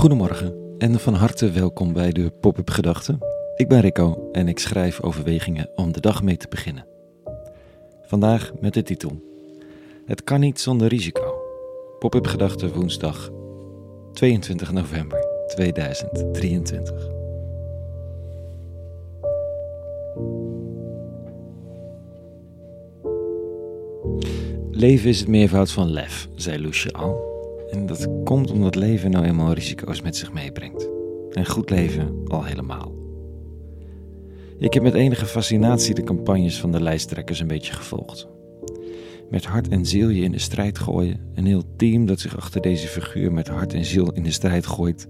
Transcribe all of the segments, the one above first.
Goedemorgen en van harte welkom bij de Pop-up Gedachten. Ik ben Rico en ik schrijf overwegingen om de dag mee te beginnen. Vandaag met de titel Het kan niet zonder risico. Pop-up Gedachten woensdag 22 november 2023. Leven is het meervoud van lef, zei Loesje al. En dat komt omdat leven nou eenmaal risico's met zich meebrengt. En goed leven al helemaal. Ik heb met enige fascinatie de campagnes van de lijsttrekkers een beetje gevolgd. Met hart en ziel je in de strijd gooien. Een heel team dat zich achter deze figuur met hart en ziel in de strijd gooit.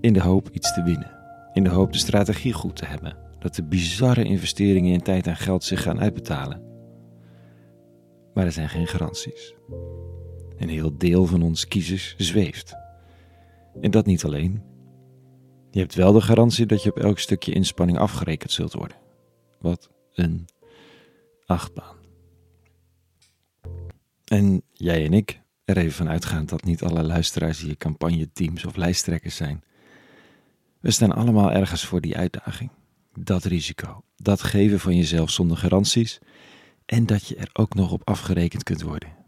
In de hoop iets te winnen. In de hoop de strategie goed te hebben. Dat de bizarre investeringen in tijd en geld zich gaan uitbetalen. Maar er zijn geen garanties. Een heel deel van ons kiezers zweeft. En dat niet alleen. Je hebt wel de garantie dat je op elk stukje inspanning afgerekend zult worden. Wat een achtbaan. En jij en ik, er even van uitgaand dat niet alle luisteraars hier campagneteams of lijsttrekkers zijn. We staan allemaal ergens voor die uitdaging. Dat risico, dat geven van jezelf zonder garanties en dat je er ook nog op afgerekend kunt worden.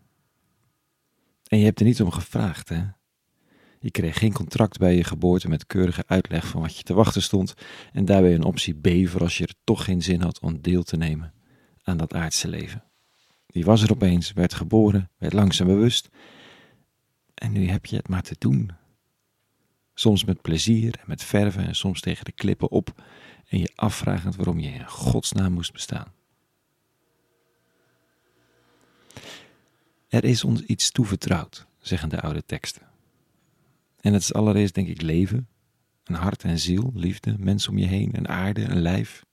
En je hebt er niet om gevraagd, hè? Je kreeg geen contract bij je geboorte met keurige uitleg van wat je te wachten stond en daarbij een optie B voor als je er toch geen zin had om deel te nemen aan dat aardse leven. Die was er opeens, werd geboren, werd langzaam bewust en nu heb je het maar te doen. Soms met plezier en met verven en soms tegen de klippen op en je afvragend waarom je in godsnaam moest bestaan. Er is ons iets toevertrouwd, zeggen de oude teksten. En het is allereerst denk ik leven, een hart en ziel, liefde, mensen om je heen, een aarde, een lijf.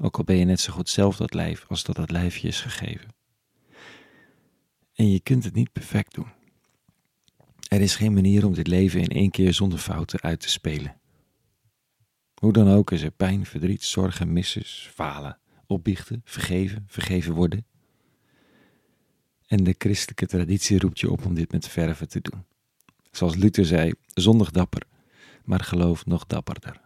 Ook al ben je net zo goed zelf dat lijf als dat dat lijfje is gegeven. En je kunt het niet perfect doen. Er is geen manier om dit leven in één keer zonder fouten uit te spelen. Hoe dan ook is er pijn, verdriet, zorgen, misses, falen, opbiechten, vergeven, vergeven worden. En de christelijke traditie roept je op om dit met verven te doen. Zoals Luther zei, zondig dapper, maar geloof nog dapperder.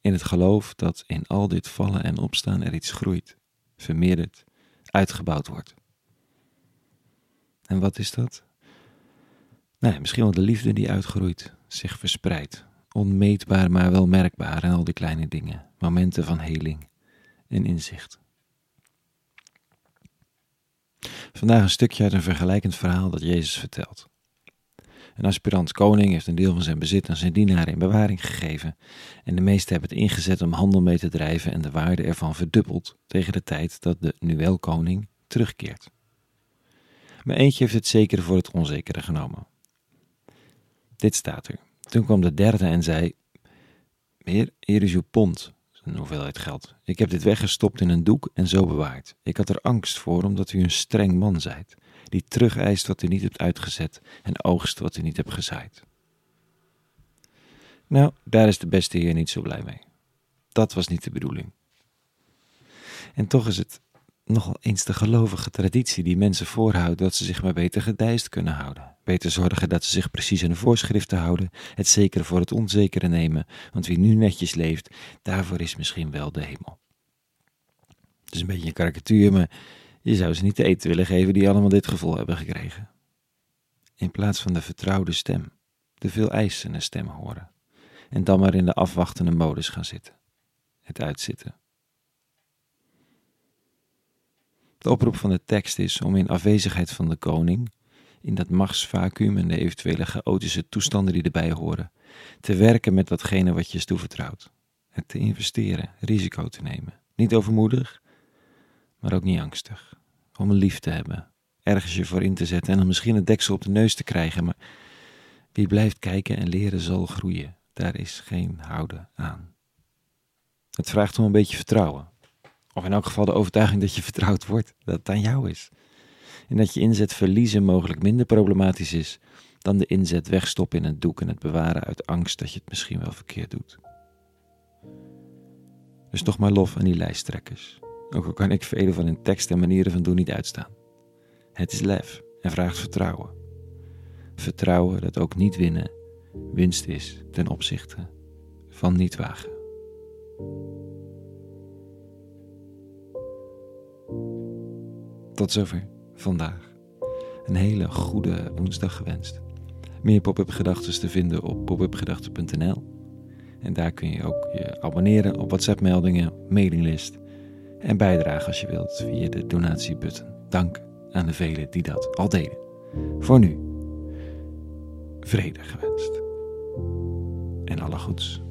In het geloof dat in al dit vallen en opstaan er iets groeit, vermeerdert, uitgebouwd wordt. En wat is dat? Nou, misschien wel de liefde die uitgroeit, zich verspreidt, onmeetbaar maar wel merkbaar en al die kleine dingen, momenten van heling en inzicht. Vandaag een stukje uit een vergelijkend verhaal dat Jezus vertelt. Een aspirant koning heeft een deel van zijn bezit aan zijn dienaren in bewaring gegeven en de meesten hebben het ingezet om handel mee te drijven en de waarde ervan verdubbeld tegen de tijd dat de nu wel koning terugkeert. Maar eentje heeft het zekere voor het onzekere genomen. Dit staat er. Toen kwam de derde en zei: Heer, hier is uw pond, een hoeveelheid geld. Ik heb dit weggestopt in een doek en zo bewaard. Ik had er angst voor, omdat u een streng man zijt, die terugeist wat u niet hebt uitgezet en oogst wat u niet hebt gezaaid. Nou, daar is de beste heer niet zo blij mee. Dat was niet de bedoeling. En toch is het nogal eens de gelovige traditie die mensen voorhoudt dat ze zich maar beter gedijst kunnen houden. Beter zorgen dat ze zich precies aan de voorschriften houden, het zekere voor het onzekere nemen, want wie nu netjes leeft, daarvoor is misschien wel de hemel. Het is een beetje een karikatuur, maar je zou ze niet te eten willen geven die allemaal dit gevoel hebben gekregen. In plaats van de vertrouwde stem, de veel eisende stem horen. En dan maar in de afwachtende modus gaan zitten. Het uitzitten. De oproep van de tekst is om in afwezigheid van de koning, in dat machtsvacuum en de eventuele chaotische toestanden die erbij horen, te werken met datgene wat je is toevertrouwd. Het te investeren, risico te nemen. Niet overmoedig, maar ook niet angstig. Om een lief te hebben, ergens je voor in te zetten en dan misschien een deksel op de neus te krijgen, maar wie blijft kijken en leren zal groeien. Daar is geen houden aan. Het vraagt om een beetje vertrouwen. Of in elk geval de overtuiging dat je vertrouwd wordt, dat het aan jou is. En dat je inzet verliezen mogelijk minder problematisch is dan de inzet wegstoppen in het doek en het bewaren uit angst dat je het misschien wel verkeerd doet. Dus nog maar lof aan die lijsttrekkers. Ook al kan ik vele van hun tekst en manieren van doen niet uitstaan. Het is lef en vraagt vertrouwen. Vertrouwen dat ook niet winnen winst is ten opzichte van niet wagen. Tot zover vandaag. Een hele goede woensdag gewenst. Meer pop-up gedachten te vinden op popupgedachten.nl. En daar kun je ook je abonneren op WhatsApp-meldingen, mailinglist en bijdragen als je wilt via de donatiebutton. Dank aan de velen die dat al deden. Voor nu, vrede gewenst. En alle goeds.